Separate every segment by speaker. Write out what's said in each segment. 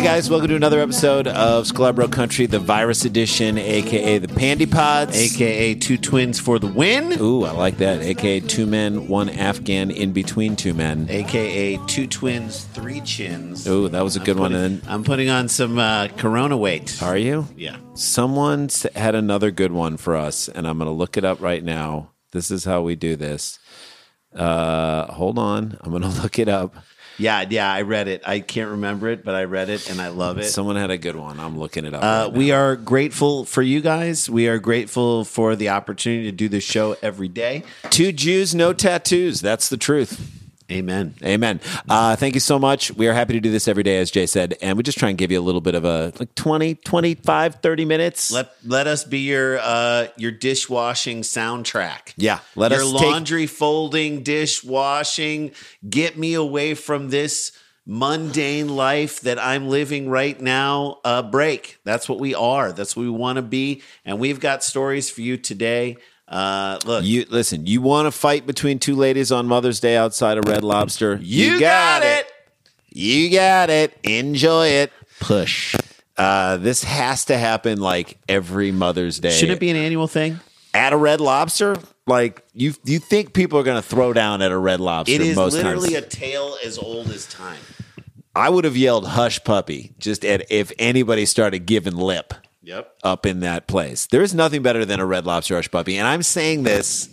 Speaker 1: Hey guys, welcome to another episode of Sklarbro Country, the virus edition, aka the Pandy Pods,
Speaker 2: AKA two twins for the win.
Speaker 1: Ooh, I like that. AKA two men, one Afghan in between two men.
Speaker 2: AKA two twins, three chins.
Speaker 1: Ooh, that was a good one. And
Speaker 2: I'm putting on some uh, Corona weight.
Speaker 1: are you?
Speaker 2: Yeah.
Speaker 1: Someone s- had another good one for us, and I'm going to look it up right now. This is how we do this. Uh, hold on, I'm going to look it up.
Speaker 2: Yeah, yeah, I read it. I can't remember it, but I read it and I love it.
Speaker 1: Someone had a good one. I'm looking it up.
Speaker 2: Uh,
Speaker 1: right
Speaker 2: we are grateful for you guys. We are grateful for the opportunity to do this show every day.
Speaker 1: two Jews, no tattoos. That's the truth.
Speaker 2: Amen.
Speaker 1: Amen. Uh, thank you so much. We are happy to do this every day, as Jay said. And we just try and give you a little bit of a like 20, 25, 30 minutes.
Speaker 2: Let let us be your uh, your dishwashing soundtrack.
Speaker 1: yeah. Let
Speaker 2: your
Speaker 1: us take.
Speaker 2: laundry folding, dishwashing. Get me away from this mundane life that I'm living right now. Uh, break. That's what we are. That's what we want to be. And we've got stories for you today. Uh, look,
Speaker 1: You listen. You want to fight between two ladies on Mother's Day outside of Red Lobster?
Speaker 2: You got it.
Speaker 1: You got it. Enjoy it.
Speaker 2: push.
Speaker 1: Uh, this has to happen like every Mother's Day.
Speaker 2: Shouldn't it be an annual thing?
Speaker 1: at a Red Lobster? Like you, you think people are going to throw down at a Red Lobster? Most times?
Speaker 2: It is
Speaker 1: most
Speaker 2: literally
Speaker 1: times.
Speaker 2: a tale as old as time.
Speaker 1: I would have yelled "hush, puppy!" just at if anybody started giving lip.
Speaker 2: Yep.
Speaker 1: up in that place. There is nothing better than a Red Lobster Hush Puppy. And I'm saying this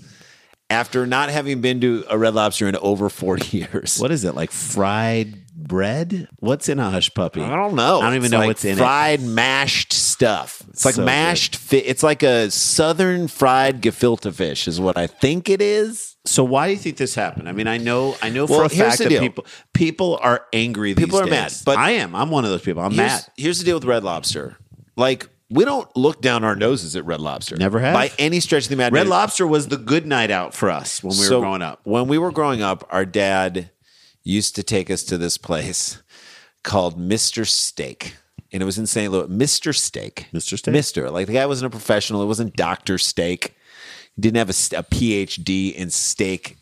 Speaker 1: after not having been to a Red Lobster in over 40 years.
Speaker 2: What is it like? Fried bread? What's in a hush puppy?
Speaker 1: I don't know.
Speaker 2: I don't even
Speaker 1: It's
Speaker 2: know
Speaker 1: like
Speaker 2: what's in it.
Speaker 1: fried mashed stuff. It's like
Speaker 2: So
Speaker 1: mashed fi- It's like a southern fried gefilte fish, is what I think it is.
Speaker 2: So why do you think this happened? I mean, I know, I know
Speaker 1: Well,
Speaker 2: for a
Speaker 1: here's
Speaker 2: fact
Speaker 1: the
Speaker 2: that
Speaker 1: deal.
Speaker 2: people people are angry. These
Speaker 1: People are
Speaker 2: days.
Speaker 1: mad, but-
Speaker 2: I am. I'm one of those people. I'm
Speaker 1: Here's,
Speaker 2: mad.
Speaker 1: here's the deal with Red Lobster. Like, we don't look down our noses at Red Lobster.
Speaker 2: Never have.
Speaker 1: By any stretch of the imagination.
Speaker 2: Red Lobster was the good night out for us when we
Speaker 1: So,
Speaker 2: were growing up.
Speaker 1: When we were growing up, our dad used to take us to this place called Mr. Steak. and it was in St. Louis. Mr. Steak.
Speaker 2: Mr. Steak.
Speaker 1: Mr. Like the guy wasn't a professional. It wasn't Dr. Steak. He didn't have a, a PhD in steak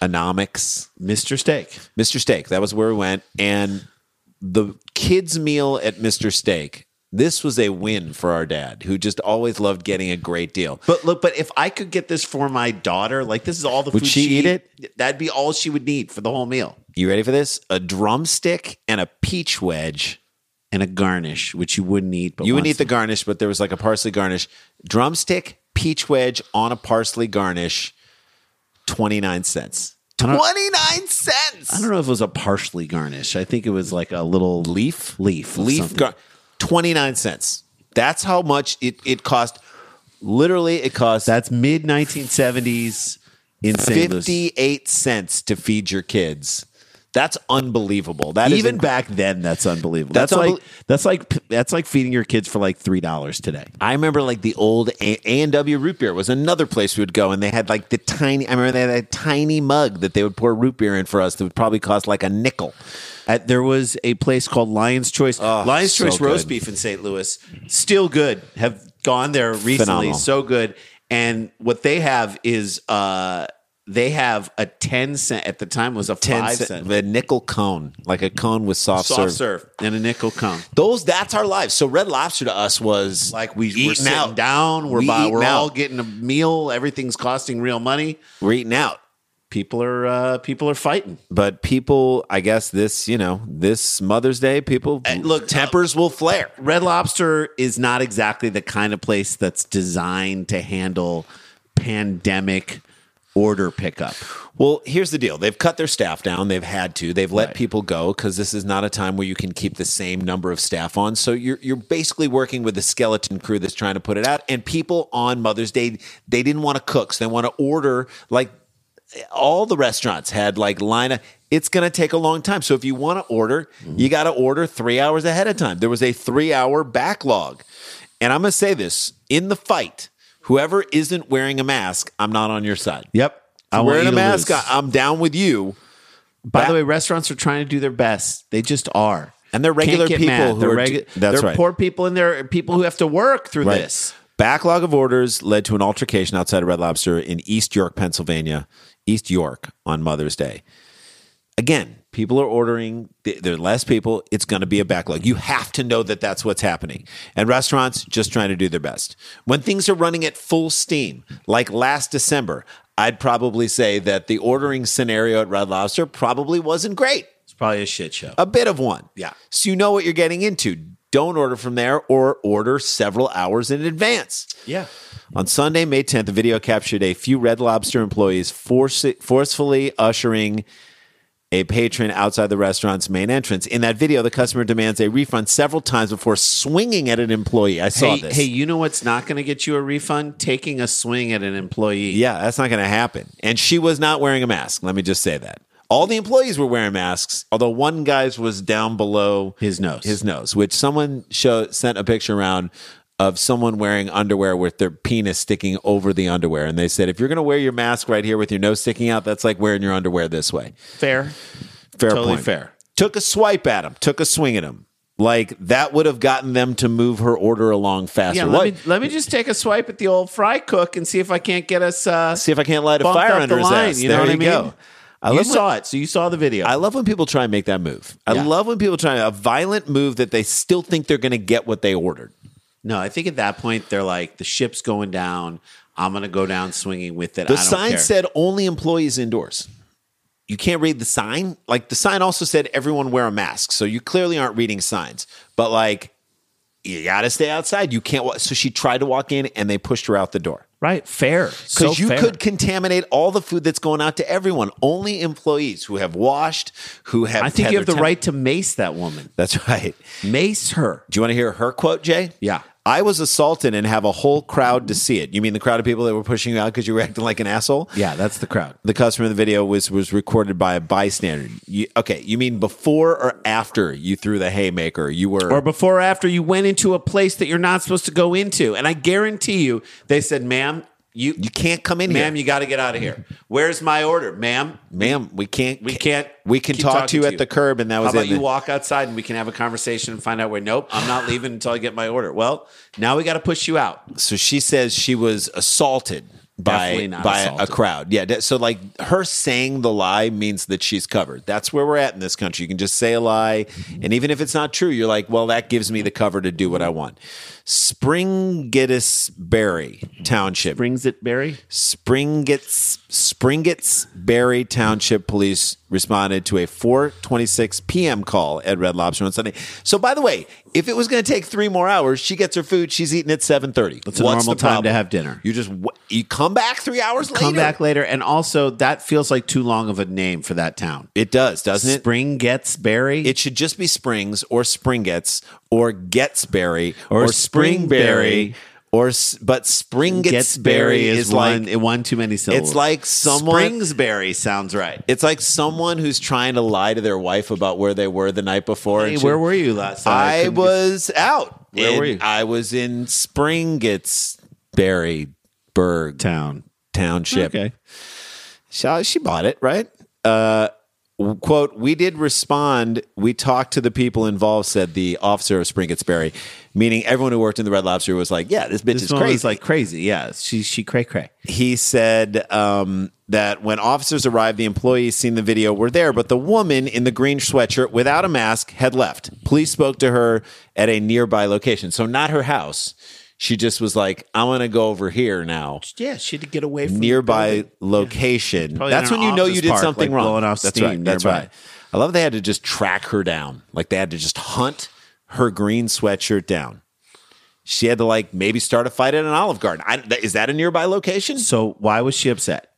Speaker 1: economics.
Speaker 2: Mr. Steak.
Speaker 1: Mr. Steak. That was where we went. And the kids' meal at Mr. Steak, this was a win for our dad, who just always loved getting a great deal.
Speaker 2: But look, but if I could get this for my daughter, like this is all the
Speaker 1: Would
Speaker 2: food
Speaker 1: she eat it?
Speaker 2: That'd be all she would need for the whole meal.
Speaker 1: You ready for this? A drumstick and a peach wedge.
Speaker 2: And a garnish, which you wouldn't eat. But
Speaker 1: you would eat the garnish, but there was like a parsley garnish. Drumstick, peach wedge on a parsley garnish, 29 cents. 29 cents.
Speaker 2: I don't know if it was a parsley garnish. I think it was like a little
Speaker 1: Leaf?
Speaker 2: leaf,
Speaker 1: Leaf gar- 29 cents. That's how much it, it cost. Literally, it cost
Speaker 2: That's mid 1970s in St. Louis.
Speaker 1: 58 cents to feed your kids. That's unbelievable. That is
Speaker 2: Even
Speaker 1: inc-
Speaker 2: back then, that's unbelievable.
Speaker 1: That's
Speaker 2: That's, like that's like that's like feeding your kids for like three dollars today.
Speaker 1: I remember like the old A and W root beer was another place we would go, and they had like the tiny. I remember they had a tiny mug that they would pour root beer in for us that would probably cost like a nickel.
Speaker 2: At, there was a place called Lion's Choice. Lion's
Speaker 1: so
Speaker 2: Choice roast beef in St. Louis, still good. Have gone there recently,
Speaker 1: Phenomenal.
Speaker 2: so good. And what they have is uh they have a ten cent at the time was a
Speaker 1: Ten
Speaker 2: five
Speaker 1: cent, a nickel cone, like a cone with soft,
Speaker 2: soft
Speaker 1: serve.
Speaker 2: serve and a nickel cone.
Speaker 1: Those that's our lives. So Red Lobster to us was
Speaker 2: Like we,
Speaker 1: eating
Speaker 2: we're sitting
Speaker 1: out.
Speaker 2: down, we're
Speaker 1: we
Speaker 2: by, we're all getting a meal. Everything's costing real money.
Speaker 1: we're eating out.
Speaker 2: People are uh, people are fighting.
Speaker 1: But people, I guess this, you know, this Mother's Day, people
Speaker 2: look,
Speaker 1: tempers will flare.
Speaker 2: Red Lobster is not exactly the kind of place that's designed to handle pandemic order pickup.
Speaker 1: Well, here's the deal. They've cut their staff down. They've had to. They've let people go because this is not a time where you can keep the same number of staff on. So you're you're basically working with a skeleton crew that's trying to put it out. And people on Mother's Day, they didn't want to cook, so they want to order like all the restaurants had like line up. It's going to take a long time. So if you want to order, mm-hmm. you got to order three hours ahead of time. There was a three hour backlog. And I'm going to say this in the fight, whoever isn't wearing a mask, I'm not on your side.
Speaker 2: Yep. I want
Speaker 1: wearing a mask. I- I'm down with you.
Speaker 2: By
Speaker 1: Ba-
Speaker 2: the way, restaurants are trying to do their best. They just are.
Speaker 1: And they're regular
Speaker 2: get
Speaker 1: people
Speaker 2: mad.
Speaker 1: who
Speaker 2: they're
Speaker 1: are-
Speaker 2: regu-
Speaker 1: that's
Speaker 2: they're
Speaker 1: right.
Speaker 2: poor people and they're people who have to work through this.
Speaker 1: Backlog of orders led to an altercation outside of Red Lobster in East York, Pennsylvania, East York on Mother's Day. Again, people are ordering, there are less people. It's going to be a backlog. You have to know that that's what's happening. And restaurants just trying to do their best. When things are running at full steam, like last December, I'd probably say that the ordering scenario at Red Lobster probably wasn't great.
Speaker 2: It's probably a shit show.
Speaker 1: a bit of one.
Speaker 2: Yeah.
Speaker 1: So you know what you're getting into. Don't order from there or order several hours in advance.
Speaker 2: yeah.
Speaker 1: On Sunday, May 10th, the video captured a few Red Lobster employees force- forcefully ushering a patron outside the restaurant's main entrance. In that video, the customer demands a refund several times before swinging at an employee. I saw
Speaker 2: Hey,
Speaker 1: this.
Speaker 2: hey, you know what's not going to get you a refund? Taking a swing at an employee.
Speaker 1: Yeah, that's not going to happen. And she was not wearing a mask. Let me just say that. All the employees were wearing masks, although one guy's was down below
Speaker 2: His nose.
Speaker 1: His nose, which someone sent a picture around of someone wearing underwear with their penis sticking over the underwear. And they said, if you're going to wear your mask right here with your nose sticking out, that's like wearing your underwear this way.
Speaker 2: Fair.
Speaker 1: Fair
Speaker 2: Totally
Speaker 1: point.
Speaker 2: fair.
Speaker 1: Took a swipe at him, took a swing at him. Like that would have gotten them to move her order along faster.
Speaker 2: Yeah, let me, let me just take a swipe at the old fry cook and see if I can't get us uh,
Speaker 1: See if I can't light a fire under his
Speaker 2: line.
Speaker 1: ass.
Speaker 2: You know
Speaker 1: There
Speaker 2: what I mean?
Speaker 1: go. I
Speaker 2: you
Speaker 1: love when-
Speaker 2: saw it, so you saw the video.
Speaker 1: I love when people try and make that move. I
Speaker 2: Yeah.
Speaker 1: love when people try a violent move that they still think they're going to get what they ordered.
Speaker 2: No, I think at that point they're like, the ship's going down. I'm going to go down swinging with it.
Speaker 1: The
Speaker 2: I don't
Speaker 1: sign
Speaker 2: care.
Speaker 1: said only employees indoors. You can't read the sign. Like the sign also said everyone wear a mask. So you clearly aren't reading signs. But like you got to stay outside. You can't. So she tried to walk in and they pushed her out the door.
Speaker 2: right, fair,
Speaker 1: Because
Speaker 2: so
Speaker 1: you
Speaker 2: fair.
Speaker 1: could contaminate all the food that's going out to everyone. Only employees who have washed, who have.
Speaker 2: I think you have the
Speaker 1: temp-
Speaker 2: right to mace that woman.
Speaker 1: That's right.
Speaker 2: Mace her.
Speaker 1: Do you want to hear her quote, Jay?
Speaker 2: Yeah.
Speaker 1: I was assaulted and have a whole crowd to see it. You mean the crowd of people that were pushing you out because you were acting like an asshole?
Speaker 2: Yeah, that's the crowd.
Speaker 1: The customer in the video was was recorded by a bystander. You, okay, you mean before or after you threw the haymaker? You were
Speaker 2: Or before or after you went into a place that you're not supposed to go into. And I guarantee you, they said, ma'am, You
Speaker 1: You can't come in
Speaker 2: ma'am.
Speaker 1: here. Ma'am.
Speaker 2: You got to get out of here. Where's my order, ma'am?
Speaker 1: Ma'am, we can't.
Speaker 2: We can't.
Speaker 1: We can talk to you at the curb, and that
Speaker 2: How
Speaker 1: was
Speaker 2: about
Speaker 1: it.
Speaker 2: you walk outside and we can have a conversation and find out where? Nope, I'm not leaving until I get my order. Well, now we got to push you out.
Speaker 1: so she says she was assaulted by by a crowd. Yeah, so like her saying the lie means that she's covered. That's where we're at in this country. You can just say a lie, and even if it's not true, you're like, well, that gives me the cover to do what I want. Springettsbury Township.
Speaker 2: Brings it, Barry.
Speaker 1: Springits Springettsbury Township Police responded to a 4:26 p.m. call at Red Lobster on Sunday. So, by the way, if it was going to take three more hours, she gets her food. She's eating at 7:30.
Speaker 2: That's a normal time to have dinner.
Speaker 1: You just you come back three hours later.
Speaker 2: Come back later, and also that feels like too long of a name for that town.
Speaker 1: It does, doesn't it?
Speaker 2: Spring gets berry.
Speaker 1: It should just be Springs or Springets or Getsberry
Speaker 2: Or
Speaker 1: or,
Speaker 2: Springberry.
Speaker 1: Springberry or but Springetsberry
Speaker 2: gets
Speaker 1: is,
Speaker 2: is
Speaker 1: like
Speaker 2: one. Too many syllables.
Speaker 1: it's like someone
Speaker 2: Springsberry sounds right.
Speaker 1: It's like someone who's trying to lie to their wife about where they were the night before.
Speaker 2: Hey,
Speaker 1: and she-
Speaker 2: where were you last night?
Speaker 1: I
Speaker 2: couldn't get-
Speaker 1: was out.
Speaker 2: Where
Speaker 1: And
Speaker 2: were you?
Speaker 1: I was in Springettsbury
Speaker 2: town.
Speaker 1: Township.
Speaker 2: Okay.
Speaker 1: She, she bought it, right? Uh, quote, we did respond. We talked to the people involved, said the officer of Springettsbury, meaning everyone who worked in the Red Lobster was like, yeah, this bitch
Speaker 2: This
Speaker 1: is crazy.
Speaker 2: like crazy. Yeah, she she cray cray.
Speaker 1: he said um, that when officers arrived, the employees seen the video were there, but the woman in the green sweatshirt without a mask had left. Police spoke to her at a nearby location, so not her house. She just was like, "I want to go over here now."
Speaker 2: Yeah, she had to get away from the
Speaker 1: Nearby
Speaker 2: building.
Speaker 1: location.
Speaker 2: Probably
Speaker 1: That's when you know you did
Speaker 2: park,
Speaker 1: something
Speaker 2: like
Speaker 1: wrong.
Speaker 2: blowing off
Speaker 1: That's
Speaker 2: steam
Speaker 1: right. That's
Speaker 2: nearby.
Speaker 1: right. I love they had to just track her down. Like they had to just hunt her green sweatshirt down. She had to like maybe start a fight at an Olive Garden. I, is that a nearby location?
Speaker 2: So why was she upset?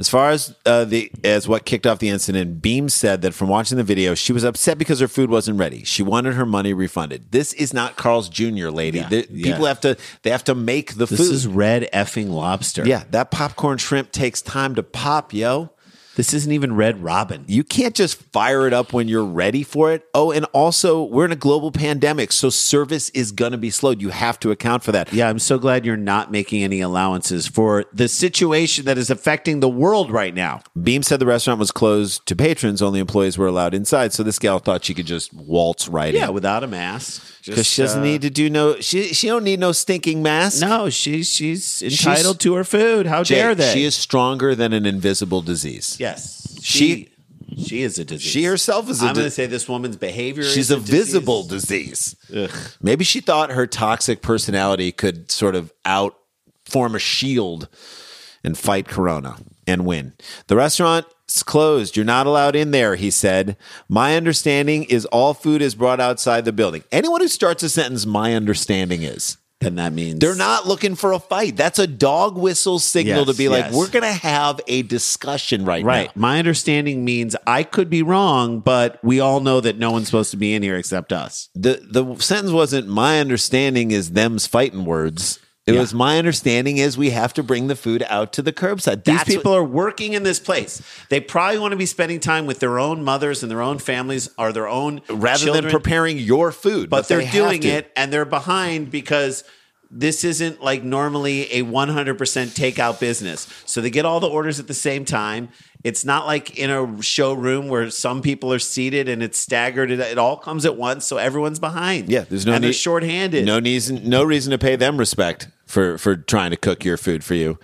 Speaker 1: As far as uh, the as what kicked off the incident, Beam said that from watching the video, she was upset because her food wasn't ready. She wanted her money refunded. This is not Carl's Jr. lady.
Speaker 2: Yeah,
Speaker 1: The-
Speaker 2: yeah.
Speaker 1: People have to they have to make the
Speaker 2: This
Speaker 1: food.
Speaker 2: is red effing lobster.
Speaker 1: yeah, that popcorn shrimp takes time to pop, yo.
Speaker 2: This isn't even red robin.
Speaker 1: You can't just fire it up when you're ready for it. Oh, and also we're in a global pandemic, so service is gonna be slowed. You have to account for that.
Speaker 2: Yeah, I'm so glad you're not making any allowances for the situation that is affecting the world right now.
Speaker 1: Beam said the restaurant was closed to patrons; only employees were allowed inside. So this gal thought she could just waltz right
Speaker 2: Yeah,
Speaker 1: in.
Speaker 2: without a mask.
Speaker 1: Because she doesn't
Speaker 2: uh,
Speaker 1: need to do no she she don't need no stinking mask.
Speaker 2: No, she's she's entitled to her food. How
Speaker 1: Jay,
Speaker 2: dare they?
Speaker 1: She is stronger than an invisible disease.
Speaker 2: yes.
Speaker 1: She-
Speaker 2: she she is a disease.
Speaker 1: She herself is a
Speaker 2: I'm going to say this woman's behavior.
Speaker 1: She's
Speaker 2: is
Speaker 1: a,
Speaker 2: disease.
Speaker 1: visible disease. Maybe she thought her toxic personality could sort of out form a shield and fight corona and win. The restaurant is closed. You're not allowed in there, he said. My understanding is all food is brought outside the building. Anyone who starts a sentence, my understanding is.
Speaker 2: Then that means
Speaker 1: They're not looking for a fight. That's a dog whistle signal
Speaker 2: Yes,
Speaker 1: to be like,
Speaker 2: yes.
Speaker 1: we're going to have a discussion right,
Speaker 2: Right.
Speaker 1: now.
Speaker 2: My understanding means I could be wrong, but we all know that no one's supposed to be in here except us.
Speaker 1: The the sentence wasn't my understanding is them's fighting words. It
Speaker 2: Yeah.
Speaker 1: was my understanding is we have to bring the food out to the curbside.
Speaker 2: These people
Speaker 1: what-
Speaker 2: are working in this place. They probably want to be spending time with their own mothers and their own families or their own
Speaker 1: rather
Speaker 2: children,
Speaker 1: than preparing your food,
Speaker 2: but, they're
Speaker 1: they
Speaker 2: doing
Speaker 1: to.
Speaker 2: it and they're behind because this isn't like normally a 100% takeout business. So they get all the orders at the same time. It's not like in a showroom where some people are seated and it's staggered. It, it all comes at once, so everyone's behind.
Speaker 1: Yeah, there's no
Speaker 2: and they're shorthanded.
Speaker 1: No reason, no reason to pay them respect for for trying to cook your food for you.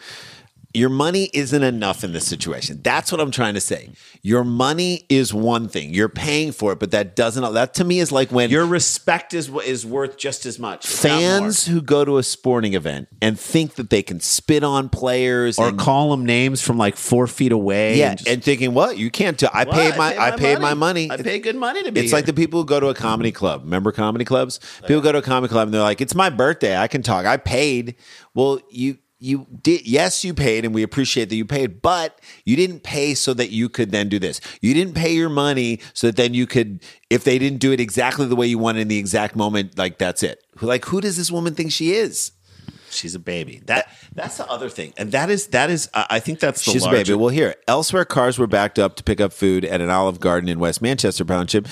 Speaker 1: Your money isn't enough in this situation. That's what I'm trying to say. Your money is one thing. You're paying for it, but that doesn't. That to me is like when
Speaker 2: Your respect is is worth just as much. if not more.
Speaker 1: fans who go to a sporting event and think that they can spit on players
Speaker 2: or
Speaker 1: and
Speaker 2: call them names from like four feet away.
Speaker 1: Yeah,
Speaker 2: and
Speaker 1: and, thinking, what you can't do. I
Speaker 2: What?
Speaker 1: paid my, I paid my money.
Speaker 2: I paid good money to be.
Speaker 1: It's like the people who go to a comedy club. Remember comedy clubs? People go to a comedy club and they're like, "It's my birthday. I can talk. I paid." Well, you you did. Yes, you paid, and we appreciate that you paid, but you didn't pay so that you could then do this. You didn't pay your money so that then you could, if they didn't do it exactly the way you wanted in the exact moment, like that's it. Like, who does this woman think she is?
Speaker 2: she's a baby. That that's the other thing, and that is that is. I I think that's the
Speaker 1: She's a
Speaker 2: larger-
Speaker 1: baby. Well, here, elsewhere, cars were backed up to pick up food at an Olive Garden in West Manchester Township.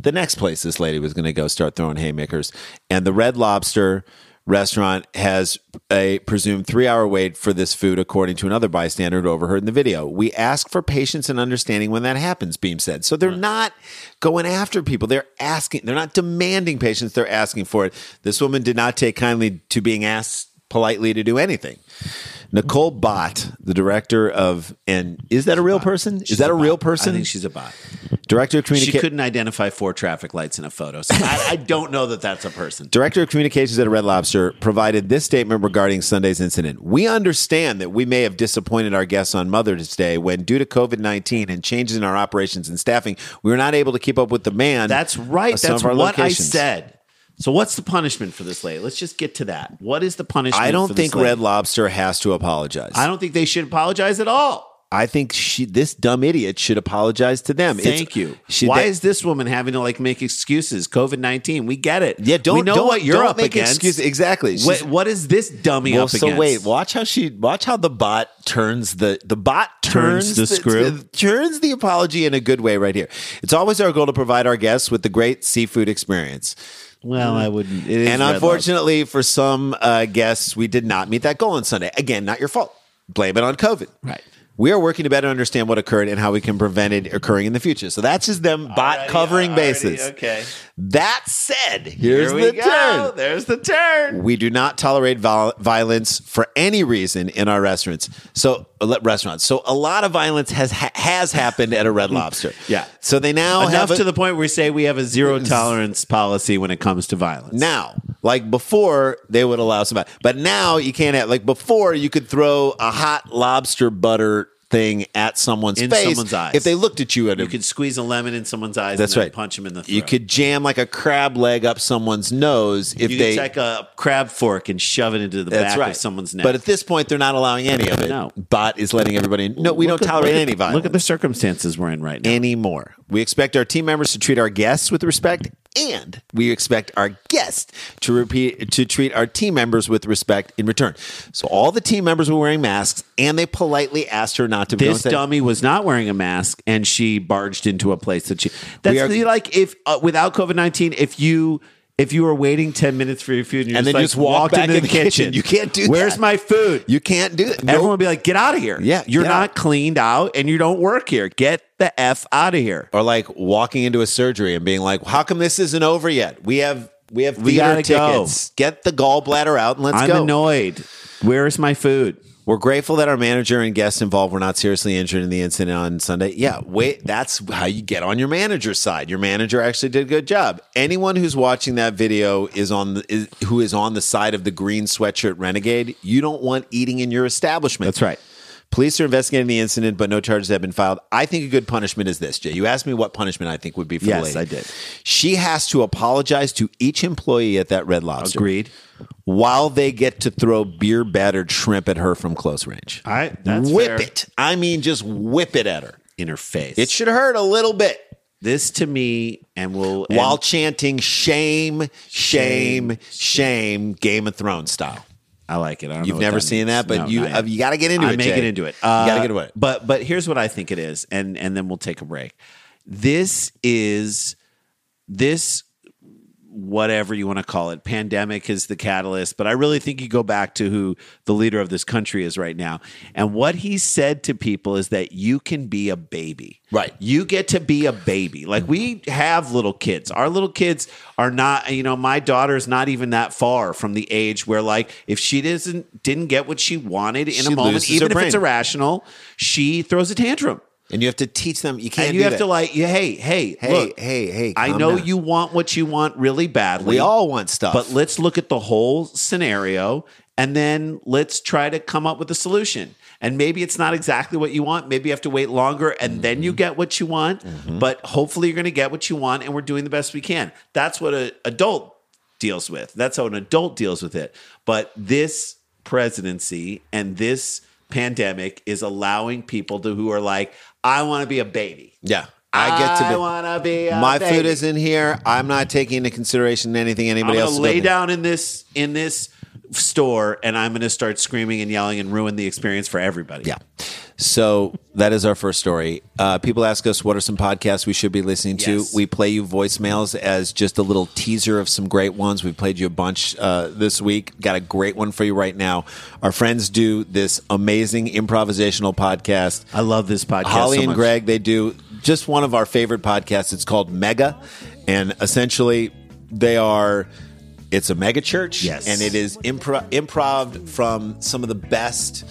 Speaker 1: The next place this lady was going to go start throwing haymakers, and the Red Lobster restaurant has a presumed three hour wait for this food, according to another bystander who overheard in the video. We ask for patience and understanding when that happens, Beam said. So they're not going after people. They're asking, they're not demanding patience, they're asking for it. This woman did not take kindly to being asked politely to do anything. Nicole Bott, the director of, and is that a real person? Is that a real person?
Speaker 2: I think she's a bot.
Speaker 1: director of
Speaker 2: communications.
Speaker 1: She
Speaker 2: couldn't identify four traffic lights in a photo. So I, I don't know that that's a person.
Speaker 1: Director of Communications at Red Lobster provided this statement regarding Sunday's incident. We understand that we may have disappointed our guests on Mother's Day when, due to COVID 19 and changes in our operations and staffing, we were not able to keep up with demand.
Speaker 2: That's right. That's what
Speaker 1: locations.
Speaker 2: I said. So what's the punishment for this lady? Let's just get to that. What is the punishment?
Speaker 1: I don't think? Red Lobster has to apologize.
Speaker 2: I don't think they should apologize at all.
Speaker 1: I think she, this dumb idiot should apologize to them. It's-
Speaker 2: Thank you.
Speaker 1: She,
Speaker 2: Why
Speaker 1: they-
Speaker 2: is this woman having to like make excuses? COVID nineteen. We get it.
Speaker 1: yeah, don't
Speaker 2: we know
Speaker 1: don't,
Speaker 2: what you're
Speaker 1: don't
Speaker 2: up
Speaker 1: make
Speaker 2: against.
Speaker 1: excuses. Exactly.
Speaker 2: What, what is this dummy
Speaker 1: well,
Speaker 2: up
Speaker 1: so
Speaker 2: against?
Speaker 1: wait, watch how she watch how the bot turns the the bot
Speaker 2: Turns
Speaker 1: turns,
Speaker 2: the screw?
Speaker 1: turns the apology in a good way right here. It's always our goal to provide our guests with the great seafood experience.
Speaker 2: Well, I wouldn't. It is
Speaker 1: and unfortunately for some uh, guests, we did not meet that goal on Sunday. Again, not your fault. Blame it on COVID.
Speaker 2: Right.
Speaker 1: We are working to better understand what occurred and how we can prevent it occurring in the future. So that's just them bot
Speaker 2: Alrighty,
Speaker 1: covering
Speaker 2: alrighty,
Speaker 1: bases.
Speaker 2: Okay.
Speaker 1: That said, here's
Speaker 2: Here we
Speaker 1: the
Speaker 2: go.
Speaker 1: turn.
Speaker 2: There's the turn.
Speaker 1: We do not tolerate viol- violence for any reason in our restaurants. So uh, restaurants. So a lot of violence has ha- has happened at a Red Lobster.
Speaker 2: Yeah.
Speaker 1: So they now
Speaker 2: Enough
Speaker 1: have a-
Speaker 2: to the point where we say we have a zero tolerance policy when it comes to violence.
Speaker 1: now. Like before, they would allow some, but now you can't have. Like before, you could throw a hot lobster butter thing at someone's
Speaker 2: In
Speaker 1: face
Speaker 2: someone's eyes.
Speaker 1: if they looked at you at
Speaker 2: you
Speaker 1: a
Speaker 2: could squeeze a lemon in someone's eyes.
Speaker 1: That's
Speaker 2: and
Speaker 1: right.
Speaker 2: Punch them in the throat.
Speaker 1: You could jam like a crab leg up someone's nose if
Speaker 2: You
Speaker 1: they.
Speaker 2: take a crab fork and shove it into the back
Speaker 1: right.
Speaker 2: of someone's neck.
Speaker 1: But at this point, they're not allowing any of it.
Speaker 2: No.
Speaker 1: Bot is letting everybody. No, we
Speaker 2: Look
Speaker 1: don't
Speaker 2: at-
Speaker 1: tolerate
Speaker 2: at-
Speaker 1: any violence.
Speaker 2: Look at the circumstances we're in right now.
Speaker 1: anymore. We expect our team members to treat our guests with respect, and we expect our guests to repeat to treat our team members with respect in return. So all the team members were wearing masks, and they politely asked her not to.
Speaker 2: this dummy was not wearing a mask and she barged into a place that she that's
Speaker 1: are-
Speaker 2: like if uh, without covid-19 if you if you were waiting 10 minutes for your food and, you're
Speaker 1: And
Speaker 2: just
Speaker 1: then you
Speaker 2: like,
Speaker 1: just walk back
Speaker 2: into
Speaker 1: in the kitchen. You can't do
Speaker 2: where's
Speaker 1: that.
Speaker 2: my food
Speaker 1: You can't do it.
Speaker 2: everyone would be like get out of here
Speaker 1: Yeah,
Speaker 2: you're not cleaned out and you don't work here get the f out of here
Speaker 1: or like walking into a surgery and being like, "How come this isn't over yet? We have we have theater
Speaker 2: go.
Speaker 1: tickets. Get the gallbladder out and let's
Speaker 2: i'm
Speaker 1: go."
Speaker 2: annoyed where's my food
Speaker 1: We're grateful that our manager and guests involved were not seriously injured in the incident on Sunday. Yeah, wait, that's how you get on your manager's side. Your manager actually did a good job. Anyone who's watching that video is on the is, who is on the side of the green sweatshirt renegade. You don't want eating in your establishment.
Speaker 2: That's right.
Speaker 1: Police are investigating the incident, but no charges have been filed. I think a good punishment is this, Jay. You asked me what punishment I think would be for
Speaker 2: Yes,
Speaker 1: the lady.
Speaker 2: I did.
Speaker 1: She has to apologize to each employee at that Red Lobster.
Speaker 2: Agreed.
Speaker 1: While they get to throw beer battered shrimp at her from close range.
Speaker 2: All right, that's
Speaker 1: whip
Speaker 2: fair.
Speaker 1: it. I mean, just whip it at her.
Speaker 2: in her face
Speaker 1: It should hurt a little bit
Speaker 2: this to me and we'll
Speaker 1: while
Speaker 2: and
Speaker 1: chanting shame, shame, shame, Game of Thrones style.
Speaker 2: I like it. I don't
Speaker 1: You've never
Speaker 2: that
Speaker 1: seen
Speaker 2: means.
Speaker 1: that, but
Speaker 2: No,
Speaker 1: you uh, you got to get into it.
Speaker 2: I'm
Speaker 1: it.
Speaker 2: making
Speaker 1: Jay.
Speaker 2: into it.
Speaker 1: you got to
Speaker 2: Uh,
Speaker 1: get into it.
Speaker 2: But but here's what I think it is, and and then we'll take a break. This is this whatever you want to call it. Pandemic is the catalyst, but I really think you go back to who the leader of this country is right now, and what he said to people is that you can be a baby.
Speaker 1: Right.
Speaker 2: You get to be a baby. Like we have little kids. Our little kids are not, you know, my daughter's not even that far from the age where like if she doesn't didn't get what she wanted in
Speaker 1: She
Speaker 2: a moment, even if it's irrational, she throws a tantrum.
Speaker 1: And you have to teach them. You can't.
Speaker 2: and you have
Speaker 1: that.
Speaker 2: to like, yeah, hey, hey,
Speaker 1: Hey,
Speaker 2: look,
Speaker 1: hey, hey,
Speaker 2: I know
Speaker 1: down.
Speaker 2: you want what you want really badly.
Speaker 1: We all want stuff.
Speaker 2: But let's look at the whole scenario and then let's try to come up with a solution. And maybe it's not exactly what you want. Maybe you have to wait longer and then
Speaker 1: Mm-hmm.
Speaker 2: you get what you want. But hopefully you're going to get what you want and we're doing the best we can. That's what an adult deals with. That's how an adult deals with it. But this presidency and this pandemic is allowing people to who are like, I want to be a baby.
Speaker 1: Yeah. I get to be.
Speaker 2: I want to be a
Speaker 1: My
Speaker 2: baby.
Speaker 1: food is in here. I'm not taking into consideration anything
Speaker 2: I'm
Speaker 1: anybody
Speaker 2: gonna
Speaker 1: else. is
Speaker 2: lay
Speaker 1: doing.
Speaker 2: down in this in this store and I'm gonna start screaming and yelling and ruin the experience for everybody.
Speaker 1: Yeah. So that is our first story. Uh, people ask us what are some podcasts we should be listening to.
Speaker 2: Yes.
Speaker 1: We play you voicemails as just a little teaser of some great ones. We've played you a bunch uh, this week. Got a great one for you right now. Our friends do this amazing improvisational podcast.
Speaker 2: I love this podcast.
Speaker 1: Holly
Speaker 2: so
Speaker 1: and. Greg, they do just one of our favorite podcasts. It's called Mega, and essentially they are. It's a mega church,
Speaker 2: Yes.
Speaker 1: and it is impro- improv from some of the best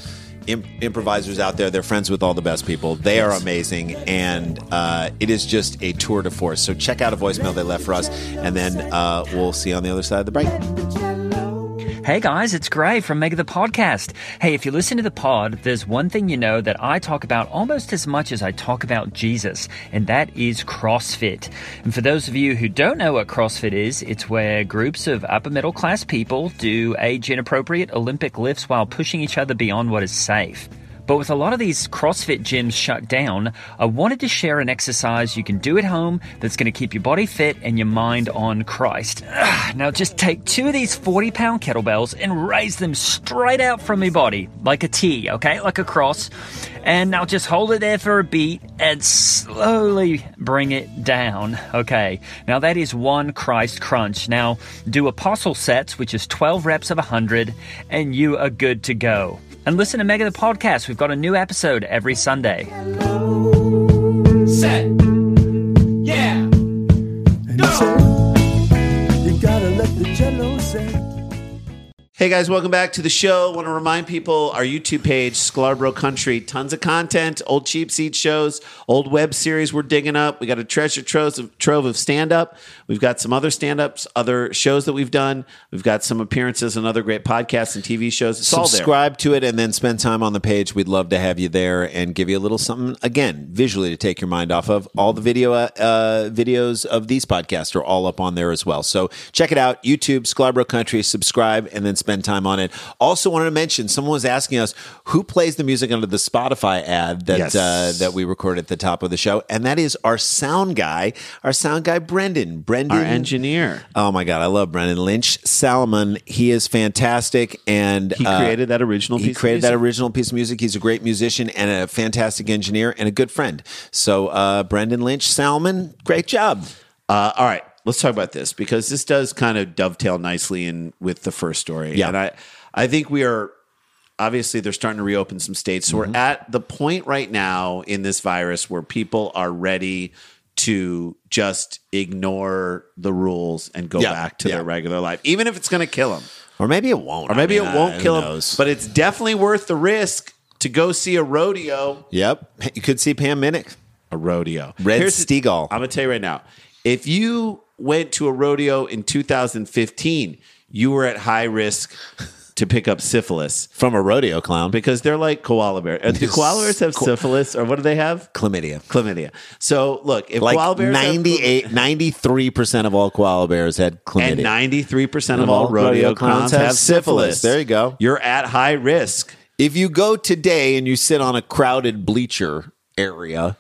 Speaker 1: im- improvisers out there. They're friends with all the best people. They are amazing, and uh, it is just a tour de force. So check out a voicemail they left for us, and then uh, we'll see you on the other side of the break.
Speaker 3: Hey guys, it's Gray from Mega the Podcast. Hey, if you listen to the pod, there's one thing you know that I talk about almost as much as I talk about Jesus, and that is CrossFit. And for those of you who don't know what CrossFit is, it's where groups of upper middle class people do age inappropriate Olympic lifts while pushing each other beyond what is safe. But with a lot of these CrossFit gyms shut down, I wanted to share an exercise you can do at home that's going to keep your body fit and your mind on Christ. Ugh, now just take two of these 40 pound kettlebells and raise them straight out from your body, like a T, okay? Like a cross. And now just hold it there for a beat and slowly bring it down. Okay. Now that is one Christ crunch. Now do apostle sets, which is 12 reps of 100, and you are good to go. And listen to Mega the Podcast. We've got a new episode every Sunday.
Speaker 4: set. Yeah.
Speaker 5: You
Speaker 2: Hey guys, welcome back to the show. Want to remind people our YouTube page, Sklarbro Country, tons of content, old cheap seat shows, old web series we're digging up. We got a treasure trove of, stand up. We've got some other stand ups, other shows that we've done. We've got some appearances on other great podcasts and TV shows. It's all there.
Speaker 1: Subscribe to it and then spend time on the page. We'd love to have you there and give you a little something again visually to take your mind off of. All the video uh, videos of these podcasts are all up on there as well. So check it out. YouTube, Sklarbro Country. Subscribe and then spend time on it. Also wanted to mention someone was asking us who plays the music under the Spotify ad that
Speaker 2: Yes.
Speaker 1: uh, that we recorded at the top of the show, and that is our sound guy, our sound guy Brendan. Brendan,
Speaker 2: Our engineer.
Speaker 1: Oh my god, I love Brendan Lynch Salomon. He is fantastic, and
Speaker 2: He
Speaker 1: uh,
Speaker 2: created that original
Speaker 1: He
Speaker 2: piece of
Speaker 1: created that
Speaker 2: music.
Speaker 1: original piece of music. He's a great musician and a fantastic engineer and a good friend. So, uh, Brendan Lynch Salomon, great job.
Speaker 2: Uh, all right, let's talk about this because this does kind of dovetail nicely in with the first story.
Speaker 1: Yeah.
Speaker 2: and I, I think we are obviously they're starting to reopen some states. So
Speaker 1: Mm-hmm.
Speaker 2: we're at the point right now in this virus where people are ready to just ignore the rules and go
Speaker 1: Yeah,
Speaker 2: back to
Speaker 1: yeah.
Speaker 2: their regular life, even if it's going to kill them,
Speaker 1: Or maybe it won't.
Speaker 2: or maybe
Speaker 1: I mean,
Speaker 2: it won't kill them. But it's definitely worth the risk to go see a rodeo.
Speaker 1: yep, you could see Pam Minnick.
Speaker 2: A rodeo.
Speaker 1: Red
Speaker 2: Here's
Speaker 1: Steagle.
Speaker 2: I'm gonna tell you right now. If you went to a rodeo in 2015, you were at high risk to pick up syphilis
Speaker 1: From a rodeo clown.
Speaker 2: because they're like koala bears. Uh, Do koala bears have syphilis, or what do they have?
Speaker 1: Chlamydia.
Speaker 2: Chlamydia. So look, if
Speaker 1: Like
Speaker 2: koala bears have
Speaker 1: 98, 93% of all koala bears had chlamydia.
Speaker 2: and 93% of all
Speaker 1: all
Speaker 2: rodeo clowns have syphilis.
Speaker 1: There you go.
Speaker 2: You're at high risk.
Speaker 1: if you go today and you sit on a crowded bleacher area,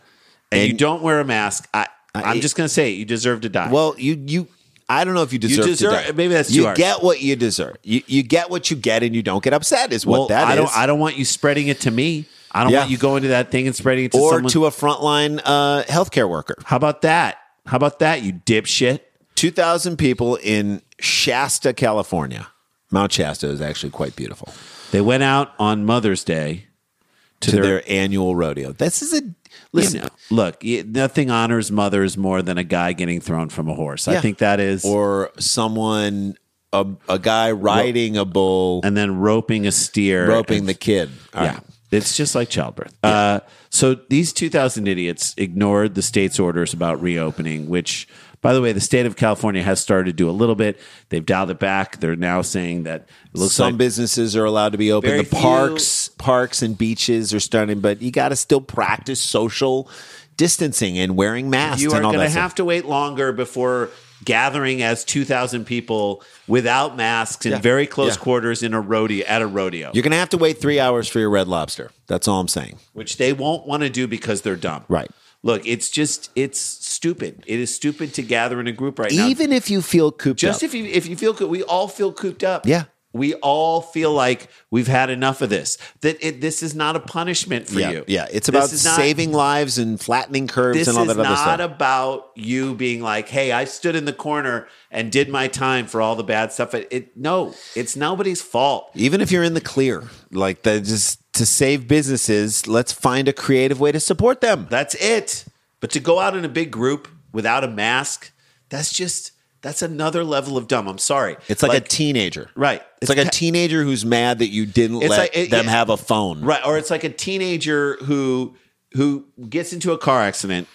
Speaker 2: And, you don't wear a mask, I, I'm just going to say it, you deserve to die.
Speaker 1: Well, you you I don't know if you deserve,
Speaker 2: deserve-
Speaker 1: to die.
Speaker 2: maybe that's
Speaker 1: you
Speaker 2: harsh.
Speaker 1: get what you deserve. You you get what you get, and you don't get upset. Is what
Speaker 2: Well,
Speaker 1: that
Speaker 2: I
Speaker 1: is.
Speaker 2: don't. I don't want you spreading it to me. I don't
Speaker 1: Yeah.
Speaker 2: want you going to that thing and spreading it to
Speaker 1: or
Speaker 2: someone.
Speaker 1: to a frontline uh, healthcare worker.
Speaker 2: How about that? How about that? You dipshit.
Speaker 1: Two thousand people in Shasta, California. Mount Shasta is actually quite beautiful.
Speaker 2: They went out on Mother's Day
Speaker 1: To their, annual rodeo. This is a listen.
Speaker 2: You know, look, nothing honors mothers more than a guy getting thrown from a horse. I think that is,
Speaker 1: or someone a, a guy riding a bull,
Speaker 2: and then roping a steer,
Speaker 1: roping the kid. All
Speaker 2: yeah.
Speaker 1: right.
Speaker 2: It's just like childbirth. Uh, so these 2,000 idiots ignored the state's orders about reopening, which, by the way, the state of California has started to do a little bit. They've dialed it back. They're now saying that
Speaker 1: Some
Speaker 2: like
Speaker 1: businesses are allowed to be open. The parks, parks and beaches are starting, but you got to still practice social distancing and wearing masks
Speaker 2: you are going to have to wait longer before gathering as 2,000 people without masks in
Speaker 1: Yeah.
Speaker 2: very close
Speaker 1: Yeah.
Speaker 2: quarters in a rodeo at a rodeo,
Speaker 1: You're going to have to wait three hours for your red lobster. That's all I'm saying.
Speaker 2: which they won't want to do because they're dumb.
Speaker 1: Right.
Speaker 2: Look, it's just it's stupid. It is stupid to gather in a group right now.
Speaker 1: Even if you feel cooped
Speaker 2: just
Speaker 1: up.
Speaker 2: Just if you if you feel we all feel cooped up.
Speaker 1: Yeah.
Speaker 2: We all feel like we've had enough of this. That it, this is not a punishment for
Speaker 1: yeah,
Speaker 2: you.
Speaker 1: yeah. It's about
Speaker 2: not-
Speaker 1: saving lives and flattening curves and all that other stuff.
Speaker 2: not about you being like, "Hey, I stood in the corner and did my time for all the bad stuff." It, it no, it's nobody's fault.
Speaker 1: Even if you're in the clear, like that, just to save businesses, let's find a creative way to support them.
Speaker 2: That's it. But to go out in a big group without a mask, that's just that's another level of dumb. I'm sorry.
Speaker 1: It's like, a teenager,
Speaker 2: right.
Speaker 1: It's, like a teenager who's mad that you didn't
Speaker 2: It's
Speaker 1: let
Speaker 2: like- it-
Speaker 1: them
Speaker 2: yeah.
Speaker 1: have a phone.
Speaker 2: Right, or it's like a teenager who who gets into a car accident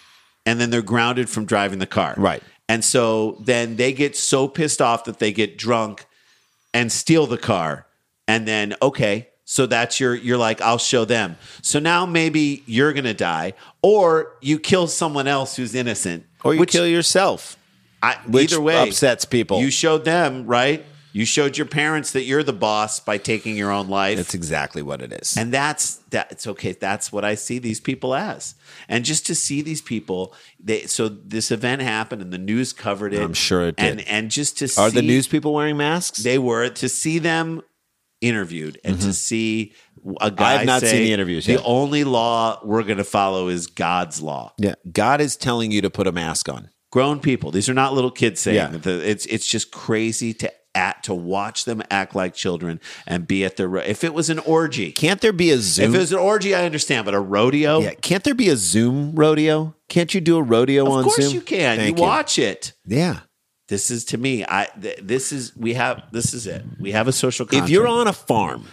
Speaker 2: and then they're grounded from driving the car.
Speaker 1: Right.
Speaker 2: And so then they get so pissed off that they get drunk and steal the car. And then okay, so that's your you're like I'll show them. So now maybe you're going to die or you kill someone else who's innocent
Speaker 1: Or you
Speaker 2: which
Speaker 1: kill yourself.
Speaker 2: I,
Speaker 1: which
Speaker 2: either way
Speaker 1: upsets people.
Speaker 2: You showed them, right? You showed your parents that you're the boss by taking your own life.
Speaker 1: That's exactly what it is.
Speaker 2: And that's that. It's okay. That's what I see these people as. And just to see these people, they so this event happened and the news covered it.
Speaker 1: I'm sure it
Speaker 2: And
Speaker 1: did.
Speaker 2: and just to
Speaker 1: Are
Speaker 2: see
Speaker 1: the news people wearing masks?
Speaker 2: they were to see them interviewed and to see a guy.
Speaker 1: Mm-hmm. I have not
Speaker 2: say,
Speaker 1: seen the interviews
Speaker 2: The
Speaker 1: yet.
Speaker 2: only law we're going to follow is God's law.
Speaker 1: yeah. God is telling you to put a mask on.
Speaker 2: Grown people. These are not little kids saying
Speaker 1: Yeah.
Speaker 2: The- It's it's just crazy to at to watch them act like children and be at their. ro- If it was an orgy,
Speaker 1: Can't there be a zoom if
Speaker 2: it was an orgy, I understand, but a rodeo,
Speaker 1: yeah. Can't there be a Zoom rodeo? Can't you do a rodeo on Zoom?
Speaker 2: of
Speaker 1: on
Speaker 2: course
Speaker 1: Zoom?
Speaker 2: you can.
Speaker 1: Thank
Speaker 2: you watch it.
Speaker 1: Yeah.
Speaker 2: This is to me. I th- this is we have this is it. We have a social. Contract.
Speaker 1: If you're on a farm,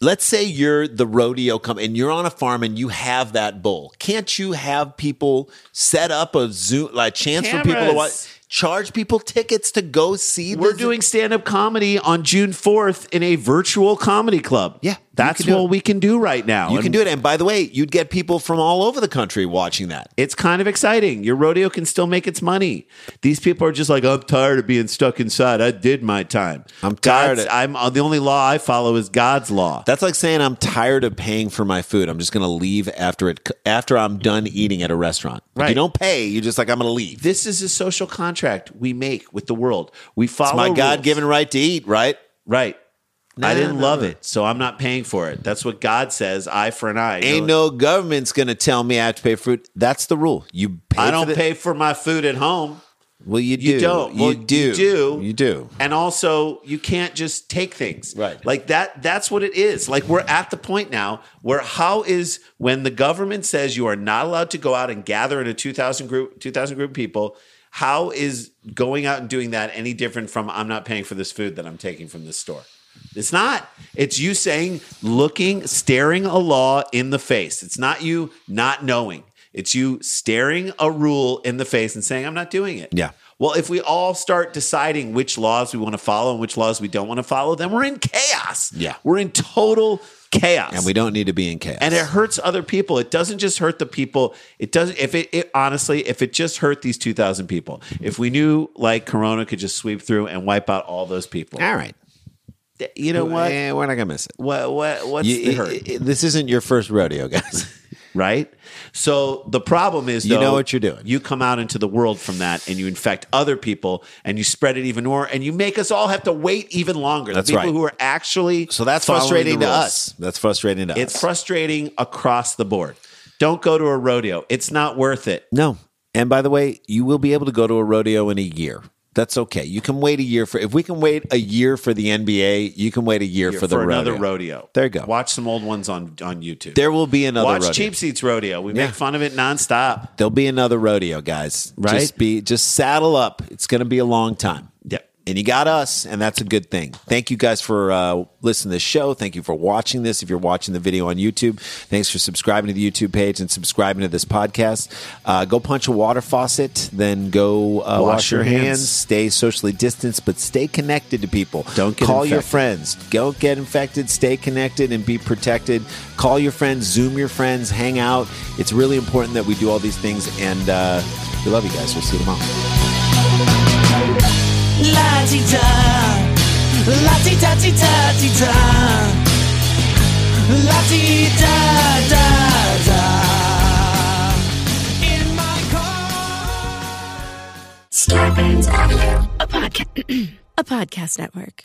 Speaker 1: let's say you're the rodeo come and you're on a farm and you have that bull. Can't you have people set up a Zoom like chance for people to watch? Charge people tickets to go see.
Speaker 2: We're doing stand up comedy on June 4th in a virtual comedy club.
Speaker 1: Yeah,
Speaker 2: That's what
Speaker 1: it.
Speaker 2: we can do right now.
Speaker 1: You
Speaker 2: And
Speaker 1: can do it, and by the way, you'd get people from all over the country watching that.
Speaker 2: It's kind of exciting. Your rodeo can still make its money. These people are just like, I'm tired of being stuck inside. I did my time.
Speaker 1: I'm tired of-
Speaker 2: I'm uh, the only law I follow is God's law.
Speaker 1: That's like saying I'm tired of paying for my food. I'm just going to leave after it after I'm done eating at a restaurant.
Speaker 2: Right.
Speaker 1: You don't pay. You're just like I'm going to leave.
Speaker 2: This is a social contract we make with the world. We follow
Speaker 1: It's my. God given right to eat, right?
Speaker 2: Right.
Speaker 1: Nah,
Speaker 2: I didn't
Speaker 1: nah,
Speaker 2: love
Speaker 1: nah.
Speaker 2: it, so I'm not paying for it. That's what God says. Eye for an eye.
Speaker 1: Ain't no government's going to tell me I have to pay for it. That's the rule. You pay
Speaker 2: I don't pay for my food at home.
Speaker 1: Well, you do.
Speaker 2: You don't.
Speaker 1: You
Speaker 2: Well,
Speaker 1: do.
Speaker 2: You do.
Speaker 1: You do.
Speaker 2: And also, you can't just take things.
Speaker 1: Right.
Speaker 2: Like that. That's what it is. Like we're at the point now where how is when the government says you are not allowed to go out and gather in a two thousand group, two thousand group of people. How is going out and doing that any different from I'm not paying for this food that I'm taking from this store? It's not. It's you saying, looking, staring a law in the face. It's not you not knowing. It's you staring a rule in the face and saying, I'm not doing it.
Speaker 1: Yeah.
Speaker 2: Well, if we all start deciding which laws we want to follow and which laws we don't want to follow, then we're in chaos.
Speaker 1: Yeah.
Speaker 2: We're in total chaos.
Speaker 1: And we don't need to be in chaos.
Speaker 2: And it hurts other people. It doesn't just hurt the people. It doesn't. If it, it honestly, if it just hurt these two thousand people, if we knew like Corona could just sweep through and wipe out all those people,
Speaker 1: all right.
Speaker 2: You know what?
Speaker 1: Eh, we're not to miss it.
Speaker 2: What what what's
Speaker 1: You-
Speaker 2: the hurt?
Speaker 1: it- this isn't your first rodeo, guys.
Speaker 2: right? So the problem is,
Speaker 1: You know what you're doing.
Speaker 2: You come out into the world from that, and you infect other people, and you spread it even more, and you make us all have to wait even longer.
Speaker 1: That's
Speaker 2: the people
Speaker 1: right.
Speaker 2: who are actually
Speaker 1: So that's frustrating to us. That's frustrating to
Speaker 2: It's
Speaker 1: us.
Speaker 2: It's frustrating across the board. Don't go to a rodeo. It's not worth it.
Speaker 1: No. And by the way, you will be able to go to a rodeo in a year. That's okay. You can wait a year for if we can wait a year for the NBA, you can wait a year for the
Speaker 2: another
Speaker 1: rodeo.
Speaker 2: rodeo.
Speaker 1: There you go.
Speaker 2: Watch some old ones on on YouTube.
Speaker 1: There will be another
Speaker 2: Watch
Speaker 1: rodeo.
Speaker 2: Cheap Seats Rodeo. We
Speaker 1: Yeah.
Speaker 2: make fun of it nonstop.
Speaker 1: There'll be another rodeo, guys.
Speaker 2: Right?
Speaker 1: Just be just saddle up. It's going to be a long time. And you got us, and that's a good thing. Thank you guys for uh, listening to the show. Thank you for watching this. If you're watching the video on YouTube, thanks for subscribing to the YouTube page and subscribing to this podcast. Uh, go punch a water faucet, then go uh, wash, your hands. Stay socially distanced, but stay connected to people.
Speaker 2: Don't get
Speaker 1: call your friends. Don't get infected. Stay connected and be protected. Call your friends. Zoom your friends. Hang out. It's really important that we do all these things. And uh, we love you guys. We'll see you tomorrow.
Speaker 5: La ti da, la ti da ti da ti da, la ti da da da. In my car.
Speaker 6: Scarpins Audio.
Speaker 7: a podcast, a podcast network.